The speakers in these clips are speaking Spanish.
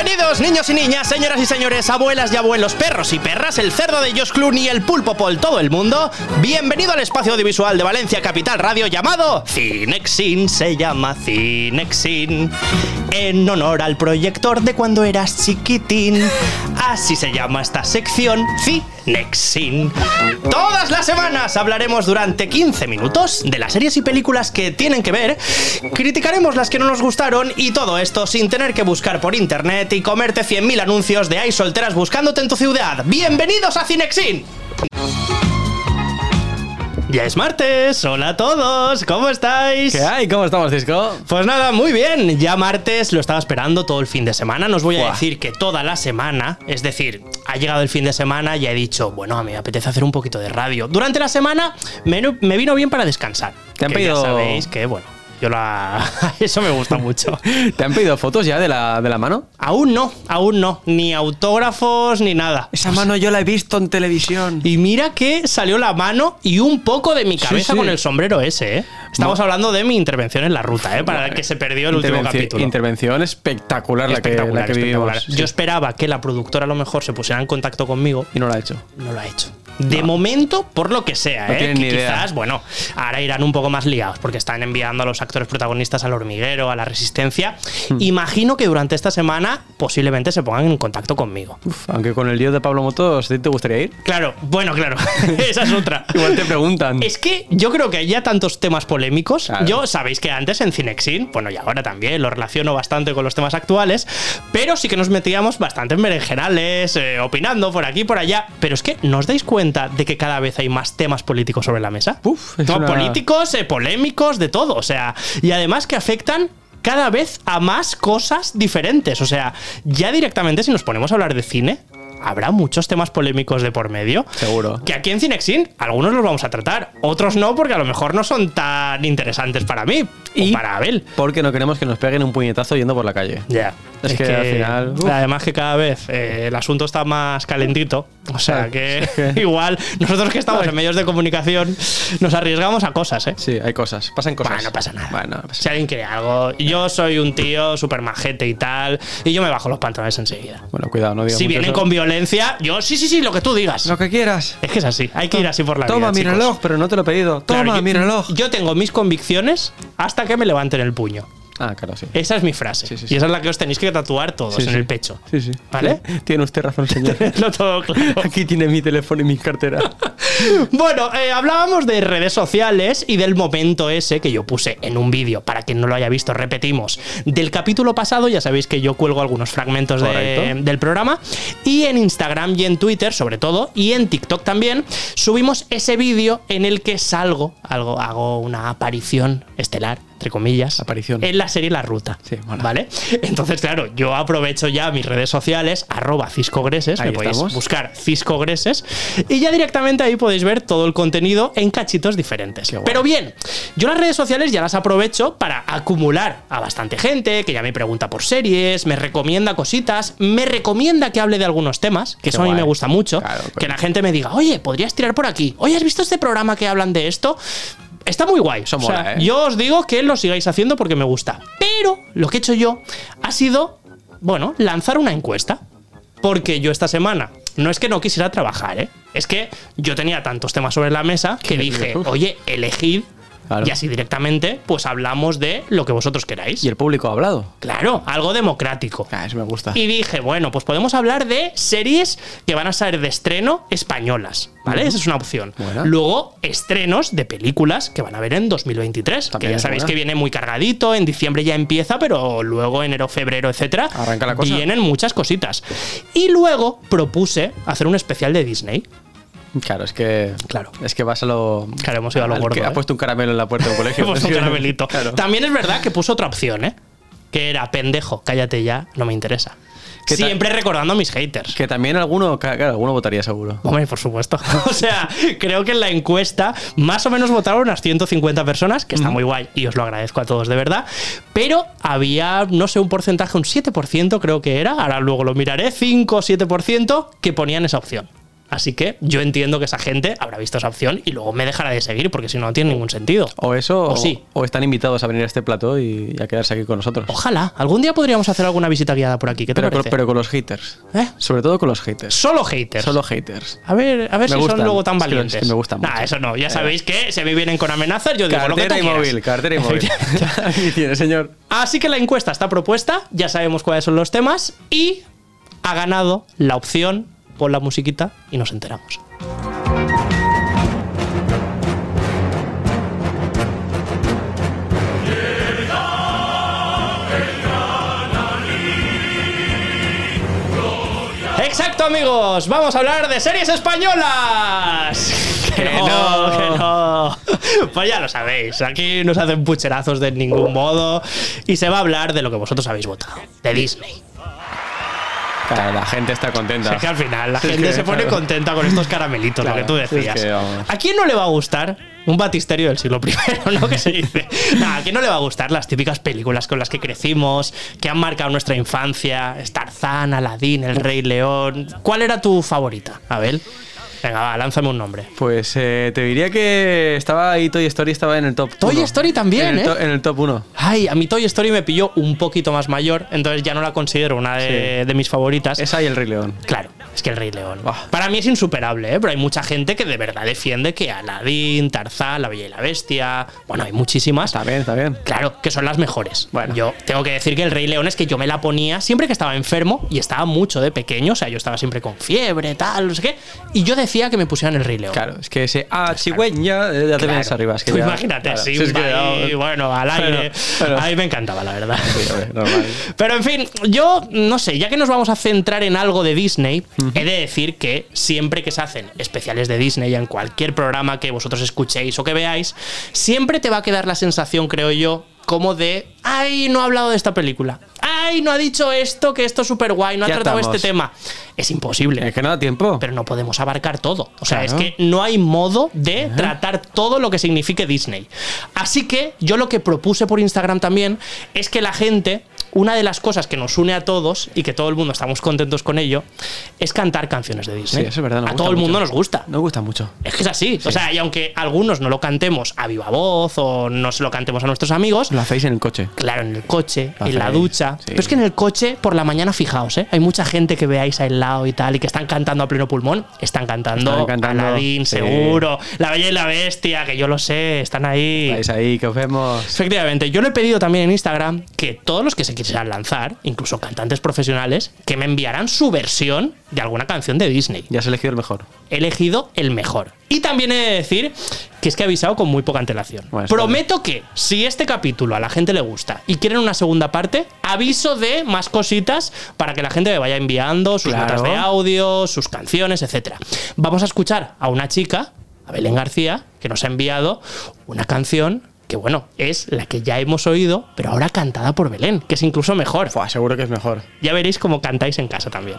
Bienvenidos, niños y niñas, señoras y señores, abuelas y abuelos, perros y perras, el cerdo de Josh Clooney, el pulpo por todo el mundo. Bienvenido al espacio audiovisual de Valencia Capital Radio llamado Cinexin. Se llama Cinexin en honor al proyector de cuando eras chiquitín. Así se llama esta sección. Todas las semanas hablaremos durante 15 minutos de las series y películas que tienen que ver, criticaremos las que no nos gustaron y todo esto sin tener que buscar por internet y comerte 100.000 anuncios de hay solteras buscándote en tu ciudad. Bienvenidos a Cinexin. Ya es martes, hola a todos, ¿cómo estáis? ¿Qué hay? ¿Cómo estamos, Cisco? Pues nada, muy bien, ya martes lo estaba esperando todo el fin de semana, no os voy a Buah. decir que toda la semana, es decir, ha llegado el fin de semana y he dicho, bueno, a mí me apetece hacer un poquito de radio. Durante la semana me, me vino bien para descansar. Te han que ya pedido- sabéis que, bueno, yo la... eso me gusta mucho. ¿Te han pedido fotos ya de la, de la mano? Aún no, aún no, ni autógrafos ni nada. Esa mano yo la he visto en televisión. Y mira que salió la mano y un poco de mi cabeza sí. con el sombrero ese, ¿eh? Estamos Mo- hablando de mi intervención en la ruta, ¿eh? Para el que se perdió el último capítulo. Intervención espectacular, la que, la Espectacular, que espectacular. vivimos. Yo esperaba que la productora a lo mejor se pusiera en contacto conmigo. Y no lo ha hecho. No lo ha hecho. De momento, por lo que sea, No ¿eh? que quizás, bueno, ahora irán un poco más liados porque están enviando a los actores protagonistas al hormiguero, a la resistencia. Hmm. Imagino que durante esta semana posiblemente se pongan en contacto conmigo. Uf, aunque con el lío de Pablo Motos, ¿a ti ¿te gustaría ir? Claro, bueno, claro, esa es otra. Igual te preguntan. Es que yo creo que hay ya tantos temas polémicos. Claro. Yo sabéis que antes en Cinexin, bueno, y ahora también lo relaciono bastante con los temas actuales, pero sí que nos metíamos bastante en berenjenales, eh, opinando por aquí y por allá. Pero es que ¿no os dais cuenta de que cada vez hay más temas políticos sobre la mesa? Uf, temas una- políticos, eh, polémicos, de todo. O sea, y además que afectan cada vez a más cosas diferentes. O sea, ya directamente si nos ponemos a hablar de cine, habrá muchos temas polémicos de por medio. Seguro. Que aquí en Cinexin algunos los vamos a tratar, otros no, porque a lo mejor no son tan interesantes para mí Y- o para Abel. Porque no queremos que nos peguen un puñetazo yendo por la calle. Ya. Es que al final, uf. Además que cada vez eh, el asunto está más calentito. O sea que, es que- igual nosotros que estamos en medios de comunicación nos arriesgamos a cosas, ¿eh? Sí, hay cosas. Pasan cosas. Bueno, no pasa nada. Bueno, no pasa Si alguien quiere algo, yo soy un tío súper majete y tal, y yo me bajo los pantalones enseguida. Bueno, cuidado, no digas Si vienen eso. con violencia, yo sí, sí, sí, lo que tú digas. Lo que quieras. Es que es así, hay que ir así por la vida. Toma mi reloj, pero no te lo he pedido. Toma Claro, mi reloj. Yo tengo mis convicciones hasta que me levanten el puño. Ah, claro, sí. Esa es mi frase. Sí, sí, sí. Y esa es la que os tenéis que tatuar todos en el pecho. Sí, sí. ¿Vale? Tiene usted razón, señor. Todo claro. Aquí tiene mi teléfono y mi cartera. Bueno, eh, hablábamos de redes sociales y del momento ese que yo puse en un vídeo. Para quien no lo haya visto, repetimos. Del capítulo pasado, ya sabéis que yo cuelgo algunos fragmentos de- del programa. Y en Instagram y en Twitter, sobre todo, y en TikTok también, subimos ese vídeo en el que salgo, algo, hago una aparición estelar, entre comillas, Aparición. en la serie La Ruta. Sí, mola. ¿Vale? Entonces, claro, yo aprovecho ya mis redes sociales, arroba ciscogreses, Ahí me podéis estamos. buscar ciscogreses, y ya directamente ahí podéis ver todo el contenido en cachitos diferentes. Pero bien, yo las redes sociales ya las aprovecho para acumular a bastante gente que ya me pregunta por series, me recomienda cositas, me recomienda que hable de algunos temas, que Qué eso a mí guay. me gusta mucho, Claro, que la gente me diga, oye, podrías tirar por aquí, oye, ¿has visto este programa que hablan de esto? Está muy guay. Eso O sea, mola, ¿eh? Yo os digo que lo sigáis haciendo porque me gusta. Pero lo que he hecho yo ha sido, bueno, lanzar una encuesta. Porque yo esta semana, no es que no quisiera trabajar, ¿eh? Es que yo tenía tantos temas sobre la mesa que dije, oye, elegid Claro. y así directamente, pues hablamos de lo que vosotros queráis. ¿Y el público ha hablado? Claro, algo democrático. Ah, eso me gusta. Y dije, bueno, pues podemos hablar de series que van a ser de estreno españolas, ¿vale? Esa es una opción. Buena. Luego, estrenos de películas que van a ver en 2023, También que ya sabéis buena. que viene muy cargadito, en diciembre ya empieza, pero luego enero, febrero, etcétera, Arranca la cosa. vienen muchas cositas. Y luego propuse hacer un especial de Disney. Claro, es que. Claro. Es que vas a lo. Claro, hemos ido a lo gordo, que ¿eh? ha puesto un caramelo en la puerta de un colegio. Hemos un caramelito. Claro. También es verdad que puso otra opción, ¿eh? Que era, pendejo, cállate ya, no me interesa. Siempre recordando a mis haters. Que también alguno, claro, alguno votaría seguro. Hombre, por supuesto. O sea, creo que en la encuesta más o menos votaron unas 150 personas, que está muy guay y os lo agradezco a todos de verdad. Pero había, no sé, un porcentaje, un 7% creo que era, ahora luego lo miraré, 5 o 7% que ponían esa opción. Así que yo entiendo que esa gente habrá visto esa opción y luego me dejará de seguir, porque si no, no tiene ningún sentido. O eso, O sí. o están invitados a venir a este plató y, a quedarse aquí con nosotros. Ojalá. Algún día podríamos hacer alguna visita guiada por aquí. ¿Qué te pero, con, parece? pero con los haters. ¿Eh? Sobre todo con los haters. Solo haters. Solo haters. A ver, a ver Me si gustan. son luego tan Es que- es que valientes. me gustan Nah, mucho. eso no. Ya Eh. sabéis que si me vienen con amenazas, yo digo lo que tú Cartera y móvil, cartera y móvil. Aquí tiene, señor. Así que la encuesta está propuesta, ya sabemos cuáles son los temas y ha ganado la opción pon la musiquita y nos enteramos. Exacto amigos, vamos a hablar de series españolas. Que no. que no. Pues ya lo sabéis, aquí no se hacen pucherazos de ningún modo y se va a hablar de lo que vosotros habéis votado, de Disney. Claro, la gente está contenta. Es que al final la gente que, se pone claro. contenta con estos caramelitos, lo Claro, que tú es decías. que. ¿A quién no le va a gustar un batisterio del siglo I, ¿no? Que se dice. Nah, ¿A quién no le va a gustar las típicas películas con las que crecimos, que han marcado nuestra infancia? Tarzán, Aladín, El Rey León. ¿Cuál era tu favorita, Abel? Venga, va, lánzame un nombre. Pues eh, te diría que estaba ahí Toy Story, estaba en el top. Toy uno. Story también, en el, ¿eh? to- en el top 1. Ay, a mi Toy Story me pilló un poquito más mayor, entonces ya no la considero una de, de mis favoritas. Esa y el Rey León. Claro, es que el Rey León. Para mí es insuperable, ¿eh? pero hay mucha gente que de verdad defiende que Aladdin, Tarzán, La Bella y la Bestia. Bueno, hay muchísimas. Está bien, está bien. Claro, que son las mejores. Bueno. Yo tengo que decir que el Rey León es que yo me la ponía siempre que estaba enfermo y estaba mucho de pequeño, o sea, yo estaba siempre con fiebre, tal, no sé qué, y yo decía que me pusieran el Rey León. Claro, es que ese ah, chigüeña ya te vienes arriba. Es que Tú ya- imagínate, claro, si es que, bueno, al aire. A mí me encantaba, la verdad. Sí, normal. Pero en fin, yo no sé, ya que nos vamos a centrar en algo de Disney, he de decir que siempre que se hacen especiales de Disney en cualquier programa que vosotros escuchéis o que veáis, siempre te va a quedar la sensación, creo yo, como de, ay, no ha hablado de esta película. Ay, no ha dicho esto, que esto es súper guay, no ha Ya tratado estamos. este tema. Es imposible Es que no da tiempo. pero no podemos abarcar todo. O sea, Claro. es que no hay modo de tratar todo lo que signifique Disney. Así que yo lo que propuse por Instagram también es que la gente, una de las cosas que nos une a todos y que todo el mundo estamos contentos con ello, es cantar canciones de Disney. Sí, eso es verdad. nos a todo el mundo mucho. nos gusta. Nos gusta mucho. Es que es así. O sea, y aunque algunos no lo cantemos a viva voz o no se lo cantemos a nuestros amigos, Lo hacéis en el coche. Claro, en el coche, Lo en la ducha. sí. Pero es que en el coche, por la mañana, fijaos, ¿eh? Hay mucha gente que veáis al lado y tal, y que están cantando a pleno pulmón. Están cantando, Están cantando, Aladdin, seguro. La Bella y la Bestia, que yo lo sé, están ahí. Estáis ahí, que os vemos. Efectivamente, yo le he pedido también en Instagram que todos los que se quisieran lanzar, incluso cantantes profesionales, que me enviaran su versión de alguna canción de Disney. Ya has elegido el mejor. He elegido el mejor. Y también he de decir que es que he avisado con muy poca antelación. Bueno, Prometo que si este capítulo a la gente le gusta y quieren una segunda parte, aviso de más cositas para que la gente me vaya enviando sus Claro. notas de audio, sus canciones, etc. Vamos a escuchar a una chica, a Belén García, que nos ha enviado una canción que, bueno, es la que ya hemos oído, pero ahora cantada por Belén, que es incluso mejor. Fua, seguro que es mejor. Ya veréis cómo cantáis en casa también.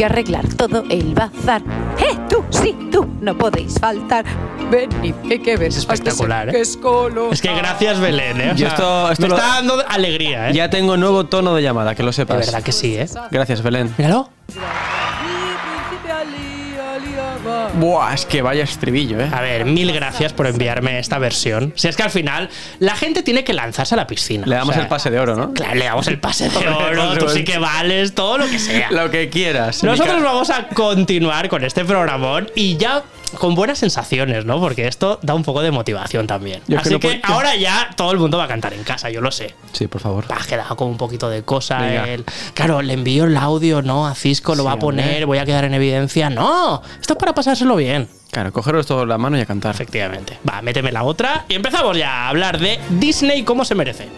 Que arreglar todo el bazar. ¡Eh, tú! Sí, tú, no podéis faltar. Venid, que que ver. Es espectacular, ¿eh? es colosal. Es que gracias, Belén, ¿eh? O Y sea, esto- esto me lo- está dando alegría, ¿eh? Ya tengo nuevo tono de llamada, que lo De sepas. verdad que sí, ¿eh? Gracias, Belén. Míralo. Buah, es que vaya estribillo, ¿eh? A ver, mil gracias por enviarme esta versión. Si es que al final la gente tiene que lanzarse a la piscina. Le damos O sea, el pase de oro, ¿no? Claro, le damos el pase de oro, tú sí que vales, todo lo que sea. Lo que quieras. Nosotros vamos a continuar con este programón y ya con buenas sensaciones, ¿no? Porque esto da un poco de motivación también. Yo es que Así no que, ahora ya todo el mundo va a cantar en casa, yo lo sé. Sí, por favor. Ha quedado como un poquito de cosa. El- claro, le envío el audio, ¿no? A Cisco, lo Sí, va a poner, hombre. voy a quedar en evidencia. No, esto es para pasárselo bien. Claro, cogeros todo en la mano y a cantar. Efectivamente. Va, méteme la otra y empezamos ya a hablar de Disney como se merece.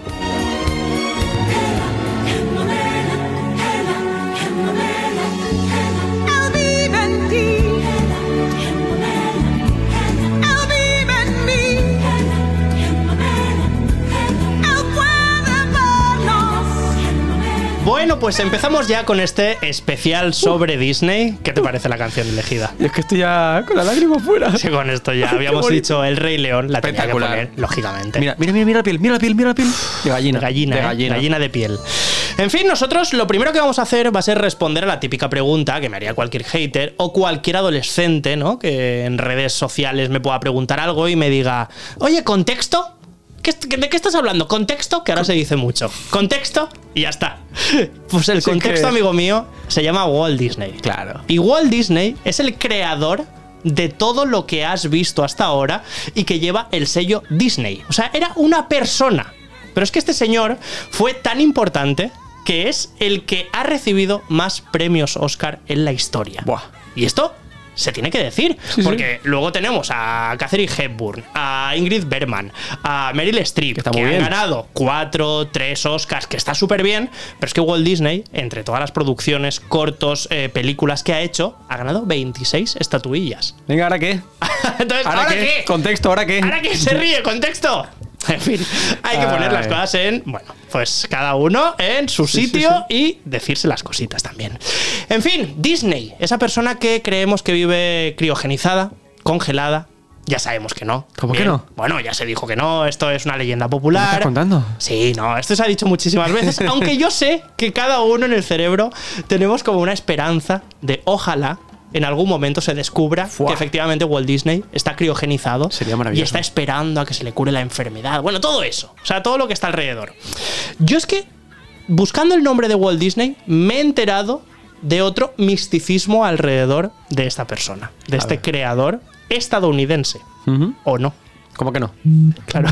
Pues empezamos ya con este especial sobre Disney. ¿Qué te parece la canción elegida? Y es que estoy ya con la lágrima fuera. Sí, con esto ya habíamos dicho El Rey León, la tenía que poner, lógicamente. Mira, mira, mira, mira la piel, mira la piel, mira la piel. De gallina. Gallina, de ¿eh? gallina. gallina de piel. En fin, nosotros lo primero que vamos a hacer va a ser responder a la típica pregunta que me haría cualquier hater o cualquier adolescente, ¿no? Que en redes sociales me pueda preguntar algo y me diga, oye, ¿contexto? ¿Qué- ¿De qué estás hablando? ¿Contexto? Que ahora se dice mucho. ¿Contexto? Y ya está. Pues el Sí contexto, que- amigo mío, se llama Walt Disney. Claro. Y Walt Disney es el creador de todo lo que has visto hasta ahora y que lleva el sello Disney. O sea, era una persona. Pero es que este señor fue tan importante que es el que ha recibido más premios Oscar en la historia. Buah. Y esto se tiene que decir, Sí, sí. porque luego tenemos a Catherine Hepburn, a Ingrid Bergman, a Meryl Streep, Que está que muy han ganado cuatro, tres Oscars, que está súper bien, pero es que Walt Disney, entre todas las producciones, cortos, eh, películas que ha hecho, ha ganado 26 estatuillas. Venga, ¿ahora qué? Entonces, ¿Ahora, qué? Contexto, ¿ahora qué? ¿Ahora qué se ríe? ¿Contexto? En fin, hay que poner las cosas en, bueno, pues cada uno en su Sí, sí, sitio y decirse las cositas también. En fin, Disney, esa persona que creemos que vive criogenizada, congelada. Ya sabemos que no. ¿Cómo que no? Bueno, ya se dijo que no, esto es una leyenda popular. ¿Me estás contando? Sí, no, esto se ha dicho muchísimas veces, aunque yo sé que cada uno en el cerebro tenemos como una esperanza de ojalá en algún momento se descubra que efectivamente Walt Disney está criogenizado Sería y está esperando a que se le cure la enfermedad. Bueno, todo eso, o sea, todo lo que está alrededor. Yo es que buscando el nombre de Walt Disney me he enterado de otro misticismo alrededor de esta persona, de este ver. creador estadounidense. ¿o no? ¿Cómo que no? Claro.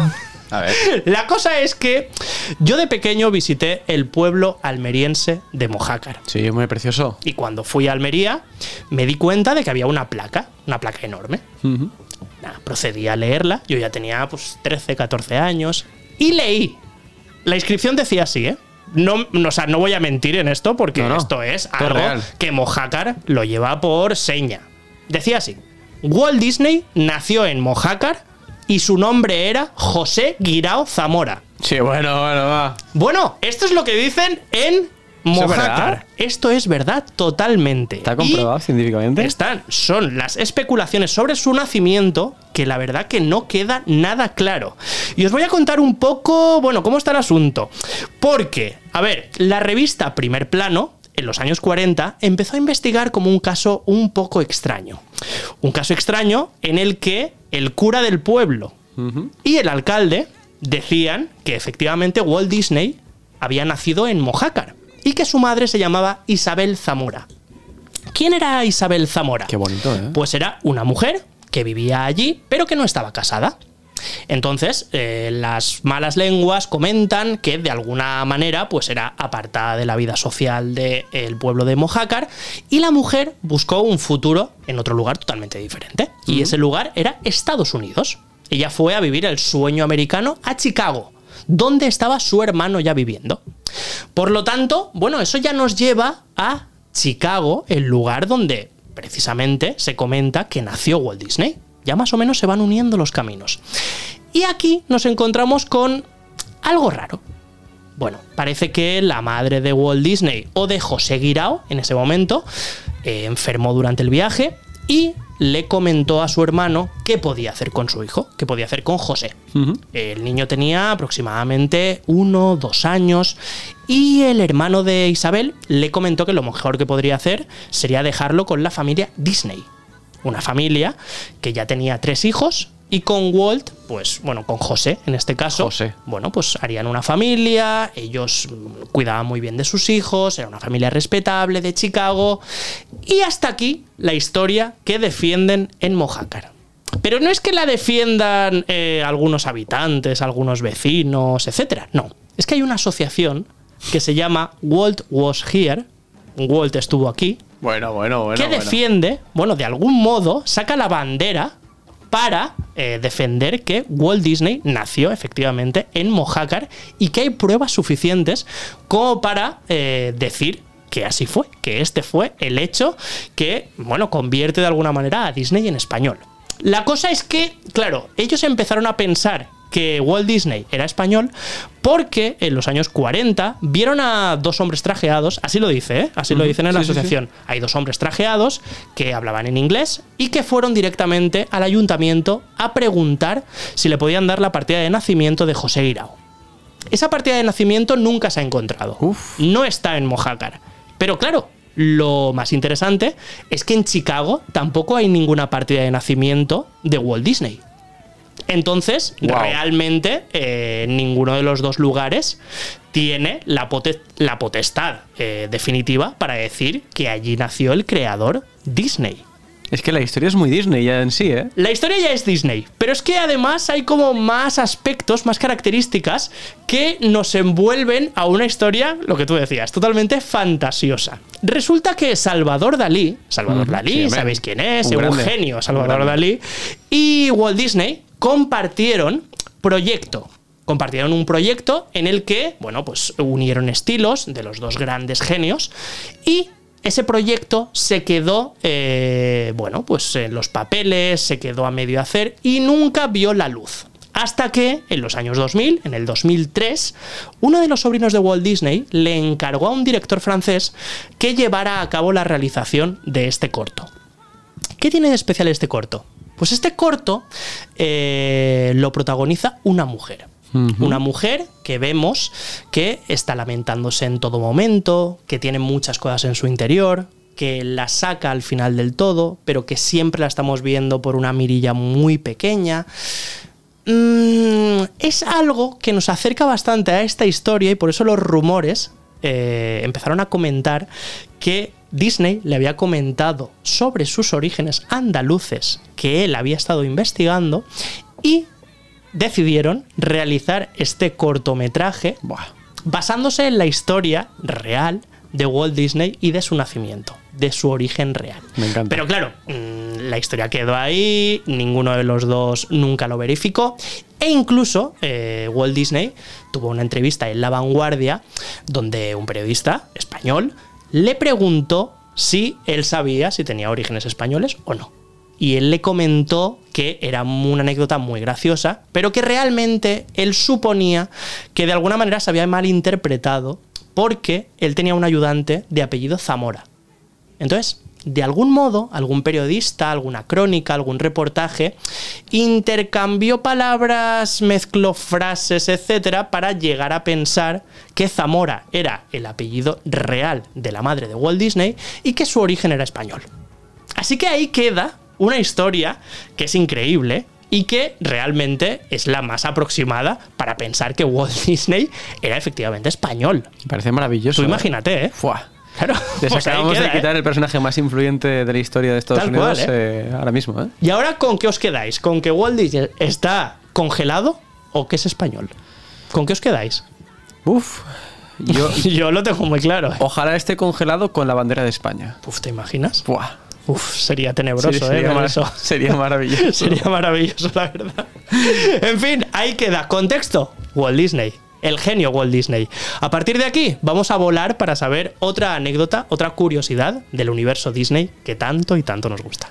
A ver. La cosa es que yo de pequeño visité el pueblo almeriense de Mojácar. Sí, es muy precioso. Y cuando fui a Almería, me di cuenta de que había una placa, una placa enorme. Nada, procedí a leerla. Yo ya tenía pues 13, 14 años. Y leí. La inscripción decía así, ¿eh? No, no, o sea, no voy a mentir en esto porque No, no. esto es Esto es algo real. que Mojácar lo lleva por seña. Decía así: Walt Disney nació en Mojácar y su nombre era José Guirao Zamora. Sí, bueno, bueno, va. Bueno, esto es lo que dicen en ¿Eso es Mojácar. Esto es verdad totalmente. ¿Está Y comprobado científicamente? están, son las especulaciones sobre su nacimiento que la verdad que no queda nada claro. Y os voy a contar un poco, bueno, cómo está el asunto. Porque, a ver, la revista Primer Plano, en los años 40, empezó a investigar como un caso un poco extraño. Un caso extraño en el que el cura del pueblo y el alcalde decían que efectivamente Walt Disney había nacido en Mojácar y que su madre se llamaba Isabel Zamora. ¿Quién era Isabel Zamora? Qué bonito, ¿eh? Pues era una mujer que vivía allí, pero que no estaba casada. Entonces, eh, las malas lenguas comentan que de alguna manera pues era apartada de la vida social del pueblo de Mojácar y la mujer buscó un futuro en otro lugar totalmente diferente. Y ese lugar era Estados Unidos. Ella fue a vivir el sueño americano a Chicago, donde estaba su hermano ya viviendo. Por lo tanto, bueno, eso ya nos lleva a Chicago, el lugar donde precisamente se comenta que nació Walt Disney. Ya más o menos se van uniendo los caminos. Y aquí nos encontramos con algo raro. Bueno, parece que la madre de Walt Disney o de José Guirao en ese momento eh, enfermó durante el viaje y le comentó a su hermano qué podía hacer con su hijo, qué podía hacer con José. El niño tenía aproximadamente uno, dos años y el hermano de Isabel le comentó que lo mejor que podría hacer sería dejarlo con la familia Disney. Una familia que ya tenía tres hijos y con Walt, pues bueno, con José en este caso, José. bueno, pues harían una familia, ellos cuidaban muy bien de sus hijos, era una familia respetable de Chicago y hasta aquí la historia que defienden en Mojácar. Pero no es que la defiendan eh, algunos habitantes, algunos vecinos, etcétera. No, es que hay una asociación que se llama Walt Was Here. Walt estuvo aquí, Bueno, bueno, bueno. que bueno. defiende, bueno, de algún modo, saca la bandera para eh, defender que Walt Disney nació efectivamente en Mojácar y que hay pruebas suficientes como para eh, decir que así fue, que este fue el hecho que, bueno, convierte de alguna manera a Disney en español. La cosa es que, claro, ellos empezaron a pensar que Walt Disney era español porque en los años 40 vieron a dos hombres trajeados, así lo dice, ¿eh? así lo dicen en la Sí, sí, sí. asociación. Hay dos hombres trajeados que hablaban en inglés y que fueron directamente al ayuntamiento a preguntar si le podían dar la partida de nacimiento de José Guirao. Esa partida de nacimiento nunca se ha encontrado. Uf. No está en Mojácar. Pero claro, lo más interesante es que en Chicago tampoco hay ninguna partida de nacimiento de Walt Disney. Entonces, Wow. realmente, eh, ninguno de los dos lugares tiene la, pote- la potestad eh, definitiva para decir que allí nació el creador Disney. Es que la historia es muy Disney ya en sí, ¿eh? La historia ya es Disney, pero es que además hay como más aspectos, más características que nos envuelven a una historia, lo que tú decías, totalmente fantasiosa. Resulta que Salvador Dalí, Salvador Ujú, Dalí, sí, sabéis quién es, Un grande. Eugenio Un Salvador grande. Dalí, y Walt Disney compartieron proyecto. Compartieron un proyecto en el que, bueno, pues unieron estilos de los dos grandes genios y ese proyecto se quedó, eh, bueno, pues en los papeles, se quedó a medio hacer y nunca vio la luz. Hasta que, en los años 2000, en el 2003, uno de los sobrinos de Walt Disney le encargó a un director francés que llevara a cabo la realización de este corto. ¿Qué tiene de especial este corto? Pues este corto eh, lo protagoniza una mujer. Una mujer que vemos que está lamentándose en todo momento, que tiene muchas cosas en su interior, que la saca al final del todo, pero que siempre la estamos viendo por una mirilla muy pequeña. Mm, es algo que nos acerca bastante a esta historia y por eso los rumores eh, empezaron a comentar que Disney le había comentado sobre sus orígenes andaluces que él había estado investigando y decidieron realizar este cortometraje Buah. basándose en la historia real de Walt Disney y de su nacimiento, de su origen real. Me encanta. Pero claro, mm, la historia quedó ahí, ninguno de los dos nunca lo verificó, e incluso eh, Walt Disney tuvo una entrevista en La Vanguardia donde un periodista español le preguntó si él sabía si tenía orígenes españoles o no. Y él le comentó que era una anécdota muy graciosa, pero que realmente él suponía que de alguna manera se había malinterpretado porque él tenía un ayudante de apellido Zamora. Entonces, de algún modo, algún periodista, alguna crónica, algún reportaje, intercambió palabras, mezcló frases, etcétera, para llegar a pensar que Zamora era el apellido real de la madre de Walt Disney y que su origen era español. Así que ahí queda una historia que es increíble y que realmente es la más aproximada para pensar que Walt Disney era efectivamente español. Me parece maravilloso. Tú ¿eh? imagínate, ¿eh? Fuah. Claro. Les pues acabamos queda, de ¿eh? quitar el personaje más influyente de la historia de Estados Tal Unidos cual, eh, ahora mismo, ¿eh? ¿Y ahora con qué os quedáis? ¿Con que Walt Disney está congelado o que es español? ¿Con qué os quedáis? Uf. Yo, Yo lo tengo muy claro. ¿eh? ojalá esté congelado con la bandera de España. Uf, ¿te imaginas? Buah. Uf, sería tenebroso, Sería- ¿eh? sería, Ver mar- eso. sería maravilloso. Sería maravilloso, la verdad. En fin, ahí queda. Contexto: Walt Disney. El genio Walt Disney. A partir de aquí, vamos a volar para saber otra anécdota, otra curiosidad del universo Disney que tanto y tanto nos gusta.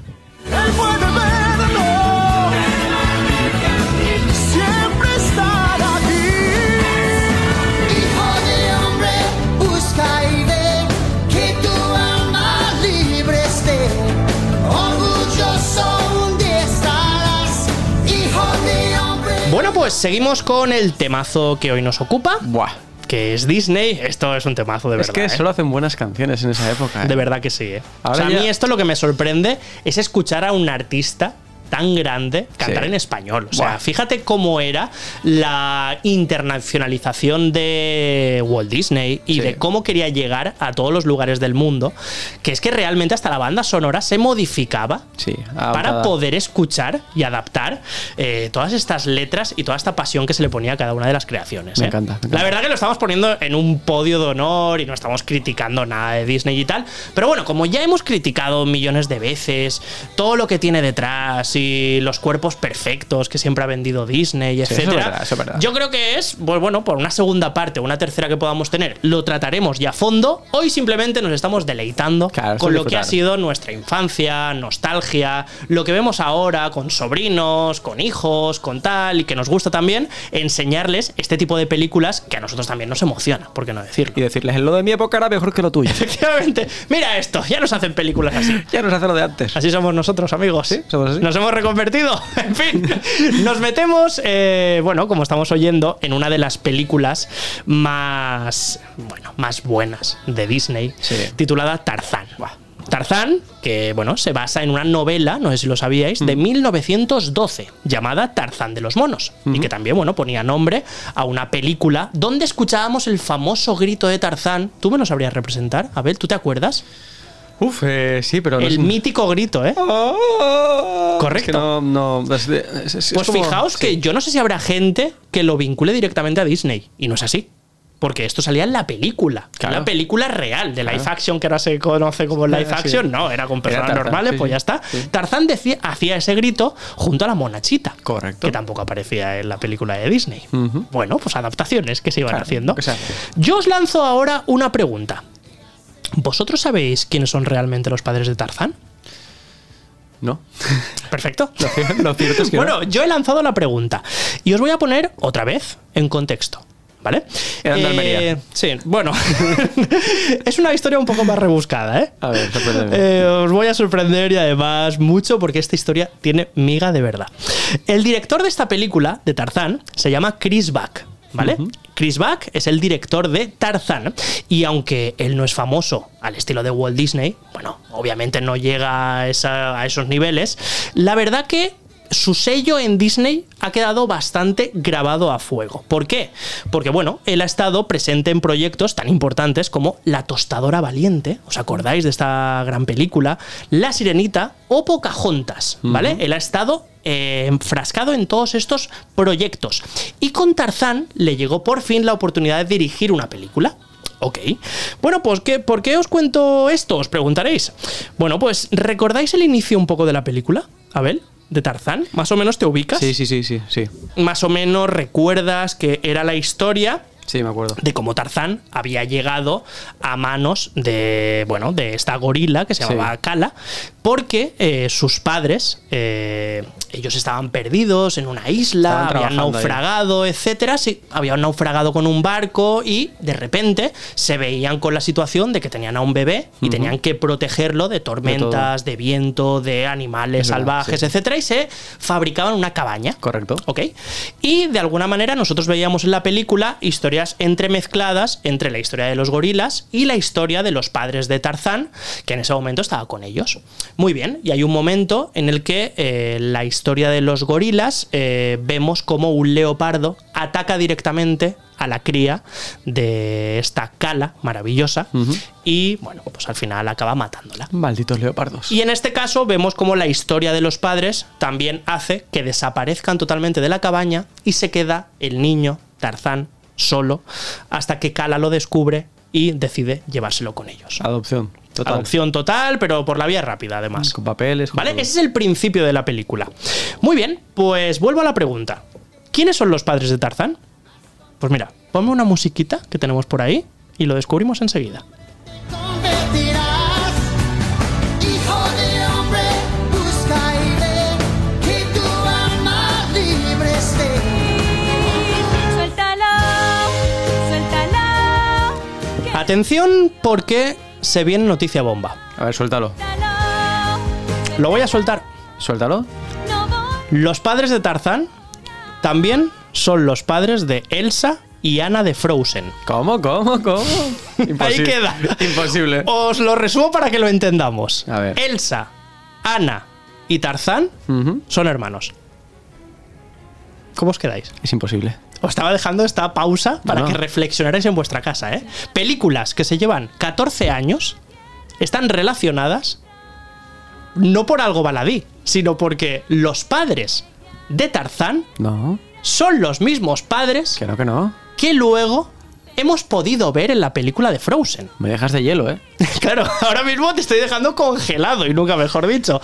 Bueno, pues seguimos con el temazo que hoy nos ocupa, Buah. que es Disney. Esto es un temazo de Es verdad. que ¿eh? solo hacen buenas canciones en esa época. ¿eh? De verdad que sí, ¿eh? Ahora o sea, a mí esto lo que me sorprende es escuchar a un artista tan grande cantar Sí. en español. O sea, Buah. fíjate cómo era la internacionalización de Walt Disney y Sí. de cómo quería llegar a todos los lugares del mundo, que es que realmente hasta la banda sonora se modificaba Sí. para poder escuchar y adaptar eh, todas estas letras y toda esta pasión que se le ponía a cada una de las creaciones. Me ¿eh? encanta, me encanta. La verdad que lo estamos poniendo en un podio de honor y no estamos criticando nada de Disney y tal. Pero bueno, como ya hemos criticado millones de veces todo lo que tiene detrás y los cuerpos perfectos que siempre ha vendido Disney, es etcétera. es. Yo creo que es, pues bueno, por una segunda parte o una tercera que podamos tener, lo trataremos ya a fondo. Hoy simplemente nos estamos deleitando Claro, con lo que ha sido nuestra infancia, nostalgia, lo que vemos ahora con sobrinos, con hijos, con tal, y que nos gusta también enseñarles este tipo de películas que a nosotros también nos emociona, ¿por qué no decirlo? Y decirles, lo de mi época era mejor que lo tuyo. Efectivamente, mira esto, ya nos hacen películas así. ya nos hace lo de antes. Así somos nosotros, amigos. Sí, somos así. Nos hemos reconvertido. En fin, nos metemos, eh, bueno, como estamos oyendo, en una de las películas más, bueno, más buenas de Disney, Sí. titulada Tarzán. Tarzán, que bueno, se basa en una novela, no sé si lo sabíais, de 1912, llamada Tarzán de los monos. Y que también, bueno, ponía nombre a una película donde escuchábamos el famoso grito de Tarzán. ¿Tú me lo sabrías representar? Abel, ¿tú te acuerdas? Uf, eh, sí, pero no El es- mítico grito, ¿eh? Oh, Correcto. es que no, no, es de- es- es Pues como- fijaos sí. que yo no sé si habrá gente que lo vincule directamente a Disney. Y no es así. Porque esto salía en la película. Claro. La película real, de live Claro. action, que ahora se conoce como live Sí. action. No, era con personas Tarzán, normales, pues ya está. Tarzán decía, hacía ese grito junto a la monachita. Correcto. Que tampoco aparecía en la película de Disney. Bueno, pues adaptaciones que se iban Claro, haciendo. hace. Yo os lanzo ahora una pregunta. ¿Vosotros sabéis quiénes son realmente los padres de Tarzán? No. Perfecto. Lo cierto es que bueno, yo he lanzado la pregunta y os voy a poner otra vez en contexto. ¿Vale? Eran de Almería. Sí, bueno. es una historia un poco más rebuscada, ¿eh? A ver. Eh, os voy a sorprender y además mucho porque esta historia tiene miga de verdad. El director de esta película, de Tarzán, se llama Chris Buck. ¿Vale? Chris Buck es el director de Tarzán y aunque él no es famoso al estilo de Walt Disney, bueno, obviamente no llega a, esa- a esos niveles, la verdad que su sello en Disney ha quedado bastante grabado a fuego. ¿Por qué? Porque, bueno, él ha estado presente en proyectos tan importantes como La Tostadora Valiente, ¿os acordáis de esta gran película? La Sirenita o Pocahontas, ¿vale? Él ha estado eh, enfrascado en todos estos proyectos. Y con Tarzán le llegó por fin la oportunidad de dirigir una película. Ok. Bueno, pues ¿qué, ¿por qué os cuento esto? Os preguntaréis. Bueno, pues ¿recordáis el inicio un poco de la película? Abel, de Tarzán. ¿Más o menos te ubicas? Sí, sí, sí, sí, sí. Más o menos recuerdas que era la historia Sí, me acuerdo. de cómo Tarzán había llegado a manos de, bueno, de esta gorila que se Sí. llamaba Kala, porque eh, sus padres, eh, ellos estaban perdidos en una isla, Estaban habían trabajando ahí. naufragado, etcétera, sí, habían naufragado con un barco y de repente se veían con la situación de que tenían a un bebé y tenían que protegerlo de tormentas, de, viento, de animales verdad, salvajes, sí. etcétera, y se fabricaban una cabaña. Correcto. ¿Ok? Y de alguna manera nosotros veíamos en la película historias entremezcladas entre la historia de los gorilas y la historia de los padres de Tarzán, que en ese momento estaba con ellos. Muy bien, y hay un momento en el que eh, la historia de los gorilas eh, vemos como un leopardo ataca directamente a la cría de esta cala maravillosa y bueno, pues al final acaba matándola. Malditos leopardos. Y en este caso vemos como la historia de los padres también hace que desaparezcan totalmente de la cabaña y se queda el niño, Tarzán, solo, hasta que Kala lo descubre y decide llevárselo con ellos. Adopción. Total. Adopción total, pero por la vía rápida además. Con papeles. con ¿Vale? todo. Ese es el principio de la película. Muy bien, pues vuelvo a la pregunta. ¿Quiénes son los padres de Tarzán? Pues mira, ponme una musiquita que tenemos por ahí y lo descubrimos enseguida. Atención porque se viene noticia bomba. A ver, suéltalo. Lo voy a soltar. Suéltalo. Los padres de Tarzán también son los padres de Elsa y Anna de Frozen. ¿Cómo, cómo, cómo? Ahí queda. Imposible. Os lo resumo para que lo entendamos. A ver. Elsa, Anna y Tarzán son hermanos. ¿Cómo os quedáis? Es imposible. Os estaba dejando esta pausa para No. que reflexionarais en vuestra casa, ¿eh? Películas que se llevan 14 años están relacionadas no por algo baladí, sino porque los padres de Tarzán No. son los mismos padres Que no, que no. que luego hemos podido ver en la película de Frozen. Me dejas de hielo, ¿eh? Claro, ahora mismo te estoy dejando congelado y nunca mejor dicho.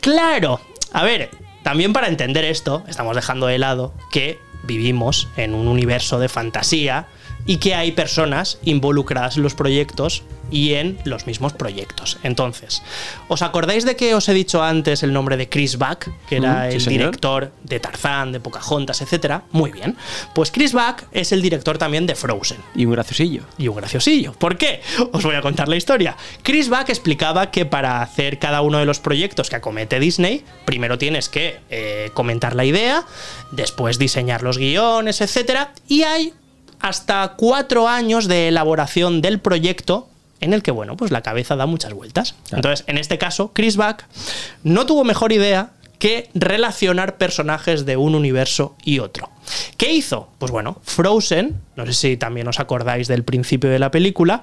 Claro, A ver, también para entender esto, estamos dejando de lado que vivimos en un universo de fantasía y que hay personas involucradas en los proyectos y en los mismos proyectos. Entonces, ¿os acordáis de que os he dicho antes el nombre de Chris Buck, que era Mm, sí, el señor. director de Tarzán, de Pocahontas, etcétera? Muy bien. Pues Chris Buck es el director también de Frozen Y un graciosillo. y un graciosillo. ¿Por qué? Os voy a contar la historia. Chris Buck explicaba que para hacer cada uno de los proyectos que acomete Disney, primero tienes que eh, comentar la idea, después diseñar los guiones, etc. Y hay hasta cuatro años de elaboración del proyecto en el que, bueno, pues la cabeza da muchas vueltas. Entonces, en este caso, Chris Buck no tuvo mejor idea que relacionar personajes de un universo y otro. ¿Qué hizo? Pues bueno, Frozen, no sé si también os acordáis del principio de la película,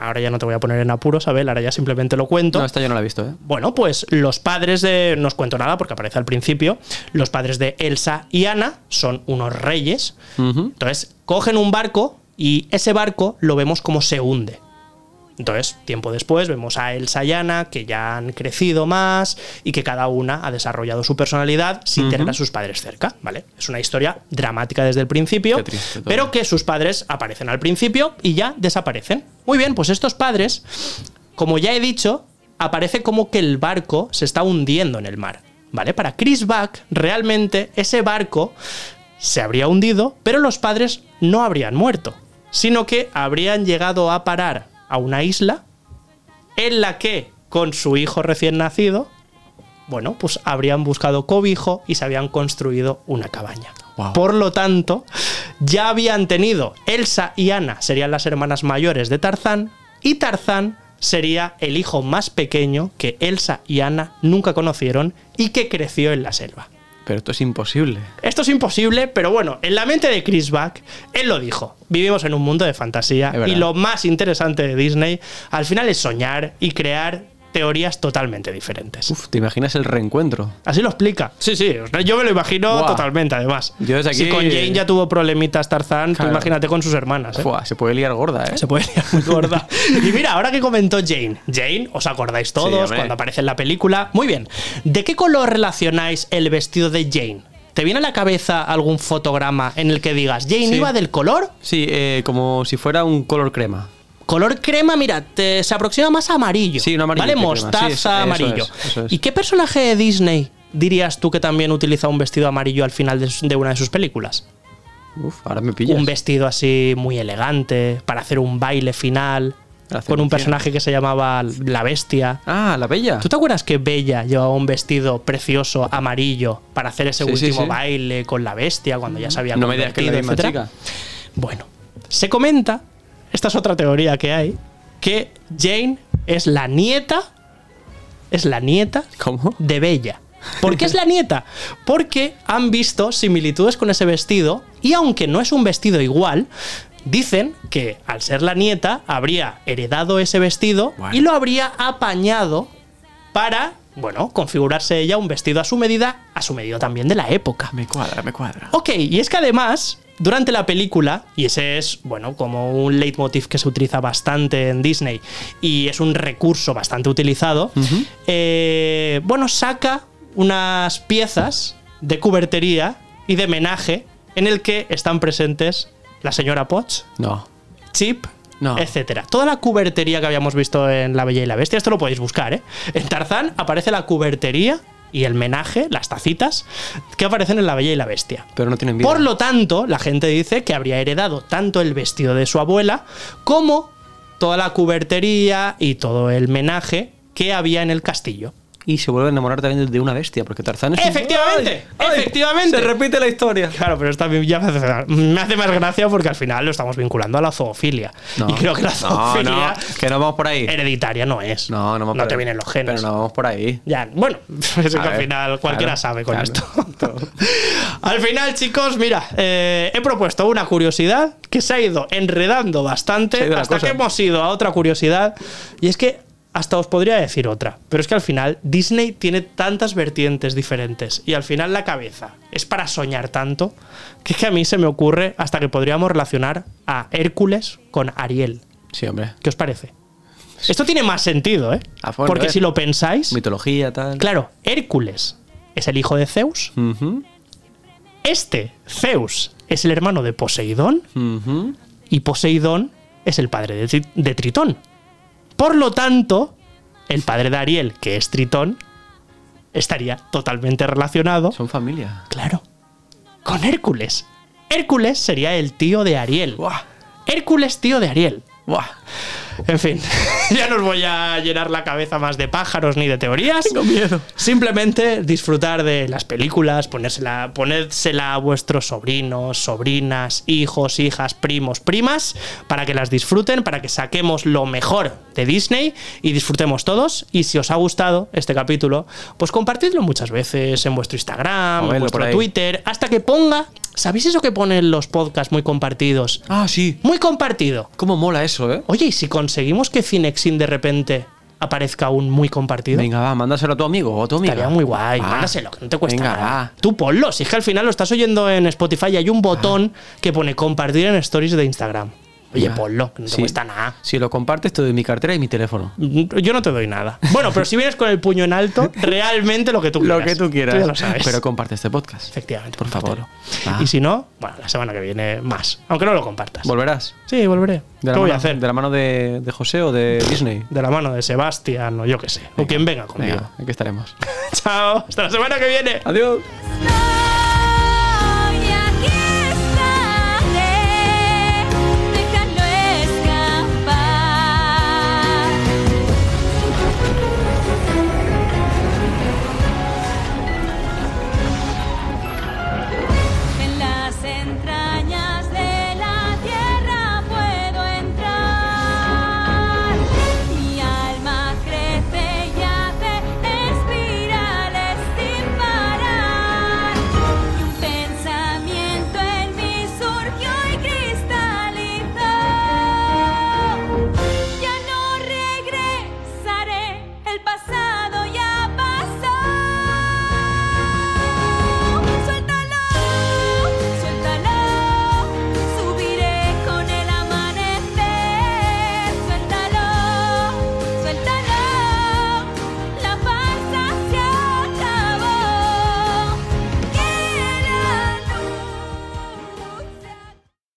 ahora ya no te voy a poner en apuros, Abel, ahora ya simplemente lo cuento. No, esta yo no la he visto, ¿eh? Bueno, pues los padres de. No os cuento nada porque aparece al principio. Los padres de Elsa y Anna son unos reyes. Entonces, cogen un barco y ese barco lo vemos como se hunde. Entonces, tiempo después vemos a Elsa y Anna que ya han crecido más y que cada una ha desarrollado su personalidad sin tener a sus padres cerca, ¿vale? Es una historia dramática desde el principio, pero que sus padres aparecen al principio y ya desaparecen. Muy bien, pues estos padres, como ya he dicho, aparece como que el barco se está hundiendo en el mar, ¿vale? Para Chris Buck, realmente ese barco se habría hundido, pero los padres no habrían muerto, sino que habrían llegado a parar a una isla en la que, con su hijo recién nacido, bueno, pues habrían buscado cobijo y se habían construido una cabaña. Wow. Por lo tanto, ya habían tenido Elsa y Anna, serían las hermanas mayores de Tarzán, y Tarzán sería el hijo más pequeño que Elsa y Anna nunca conocieron y que creció en la selva. Pero esto es imposible. Esto es imposible, pero bueno, en la mente de Chris Buck, él lo dijo. Vivimos en un mundo de fantasía y lo más interesante de Disney al final es soñar y crear teorías totalmente diferentes. Uf, ¿te imaginas el reencuentro? Así lo explica. Sí, sí, yo me lo imagino Buah. totalmente, además. Yo desde Si aquí- con Jane ya tuvo problemitas Tarzán, tú imagínate con sus hermanas. ¿eh? Se puede liar gorda, ¿eh? Se puede liar muy gorda. Y mira, ahora que comentó Jane, Jane, os acordáis todos cuando aparece en la película. Muy bien. ¿De qué color relacionáis el vestido de Jane? ¿Te viene a la cabeza algún fotograma en el que digas, Jane Sí. iba del color? Sí, eh, como si fuera un color crema. Color crema, mira, te- se aproxima más a amarillo. Sí, un amarillo ¿Vale? Mostaza, Sí, eso- eso amarillo. es, eso es. ¿Y qué personaje de Disney dirías tú que también utiliza un vestido amarillo al final de, una de sus películas? Uf, ahora me pillas. Un vestido así muy elegante para hacer un baile final con un personaje que se llamaba La Bestia. Ah, la bella. ¿Tú te acuerdas que Bella llevaba un vestido precioso amarillo para hacer ese Sí, último sí. baile con la bestia cuando ya se había No me digas que es la misma chica. Bueno, se comenta, esta es otra teoría que hay, que Jane es la nieta, es la nieta ¿Cómo? de Bella. ¿Por qué es la nieta? Porque han visto similitudes con ese vestido y aunque no es un vestido igual, dicen que al ser la nieta habría heredado ese vestido Bueno. y lo habría apañado para, bueno, configurarse ella un vestido a su medida, a su medida también de la época. Me cuadra, me cuadra. Ok, y es que además, durante la película, y ese es, bueno, como un leitmotiv que se utiliza bastante en Disney y es un recurso bastante utilizado, eh, bueno, saca unas piezas de cubertería y de menaje en el que están presentes la señora Potts, No. Chip, No. etcétera. Toda la cubertería que habíamos visto en La Bella y la Bestia, esto lo podéis buscar, ¿eh? En Tarzán aparece la cubertería y el menaje, las tacitas, que aparecen en La Bella y la Bestia. Pero no tienen vida. Por lo tanto, la gente dice que habría heredado tanto el vestido de su abuela como toda la cubertería y todo el menaje que había en el castillo. Y se vuelve a enamorar también de una bestia, porque Tarzán es ¡Efectivamente! ¡Efectivamente! Se repite la historia. Claro, pero esto a mí ya me hace, me hace más gracia porque al final lo estamos vinculando a la zoofilia. Y creo que la no, zoofilia no, que no vamos por ahí. hereditaria no es. No, no, vamos no por te ahí. vienen los genes. Pero no vamos por ahí. Ya, bueno, es que al final cualquiera claro, sabe con claro, esto. al final, chicos, mira, eh, he propuesto una curiosidad que se ha ido enredando bastante ido hasta que hemos ido a otra curiosidad. Y es que hasta os podría decir otra, pero es que al final Disney tiene tantas vertientes diferentes y al final la cabeza es para soñar tanto que es que a mí se me ocurre hasta que podríamos relacionar a Hércules con Ariel. Sí, hombre. ¿Qué os parece? Esto tiene más sentido, ¿eh? A fondo, Porque ¿eh? si lo pensáis, Mitología, tal. Claro, Hércules es el hijo de Zeus. Este, Zeus, es el hermano de Poseidón. Y Poseidón es el padre de Tritón. Por lo tanto, el padre de Ariel, que es Tritón, estaría totalmente relacionado, Son familia. claro, con Hércules. Hércules sería el tío de Ariel. Buah, Hércules, tío de Ariel. buah. En fin, ya no os voy a llenar la cabeza más de pájaros ni de teorías. Tengo miedo. Simplemente disfrutar de las películas, ponérsela, ponérsela a vuestros sobrinos, sobrinas, hijos, hijas, primos, primas, para que las disfruten, para que saquemos lo mejor de Disney y disfrutemos todos. Y si os ha gustado este capítulo, pues compartidlo muchas veces en vuestro Instagram, en vuestro. Twitter, hasta que ponga. ¿Sabéis eso que ponen los podcasts muy compartidos? Ah, sí. Muy compartido. ¿Cómo mola eso, eh? Oye, ¿y si conseguimos que Cinexin de repente aparezca un muy compartido? Venga, va, mándaselo a tu amigo o a tu amiga. Estaría muy guay. Va. Mándaselo, que no te cuesta Venga, nada. va. Tú ponlo. Si es que al final lo estás oyendo en Spotify y hay un botón que pone compartir en stories de Instagram. Oye, ponlo, que no te Sí. cuesta nada. Si lo compartes, te doy mi cartera y mi teléfono. Yo no te doy nada. Bueno, pero si vienes con el puño en alto, realmente lo que tú quieras. Lo que tú quieras. ya lo sabes. Pero comparte este podcast. Efectivamente, por favor. Ah. Y si no, bueno, la semana que viene más. Aunque no lo compartas. ¿Volverás? sí, volveré. ¿De ¿Qué voy mano, a hacer? ¿De la mano de, de José o de Disney? De la mano de Sebastián o yo qué sé. o quien venga conmigo. Venga, aquí estaremos. Chao. Hasta la semana que viene. Adiós.